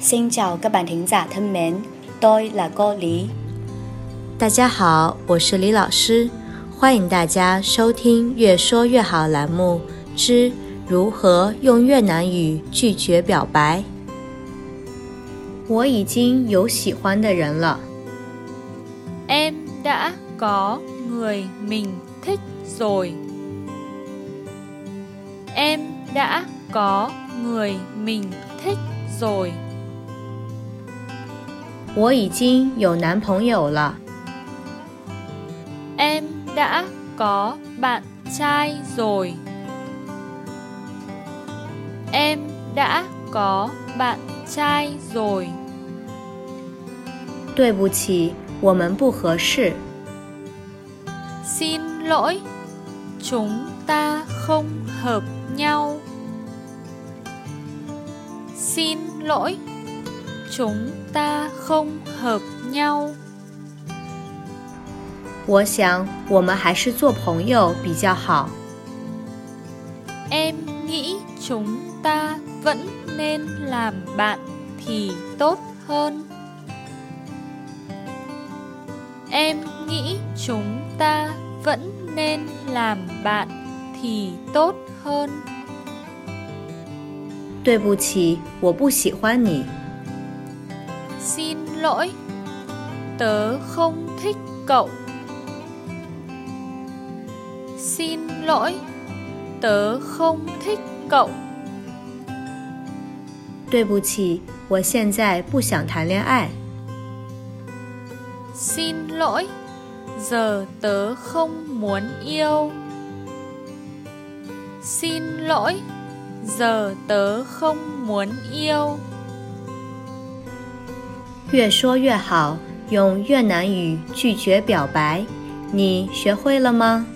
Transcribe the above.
Xin chào các bạn thính giả thân mến, tôi là cô Lý。大家好，我是李老师，欢迎大家收听《越说越好》栏目之如何用越南语拒绝表白。我已经有喜欢的人了。Em đã có người mình thích rồi. Em đã có người mình thích rồi. 我已经有男朋友了。 Em đã có bạn trai rồi. Em đã có bạn trai rồi. 对不起，我们不合适。 Xin lỗi, chúng ta không hợp nhau. Xin lỗi, chúng ta không hợp nhau. 我想我们还是做朋友比较好。 Em nghĩ chúng ta vẫn nên làm bạn thì tốt hơn. Em nghĩ chúng ta vẫn nên làm bạn thì tốt hơn. 对不起，我不喜欢你。 Xin lỗi, tớ không thích cậu. Xin lỗi, tớ không thích cậu. 对不起，我现在不想谈恋爱。 Xin lỗi, giờ tớ không muốn yêu. Xin lỗi, giờ tớ không muốn yêu. 越说越好，用越南语拒绝表白，你学会了吗？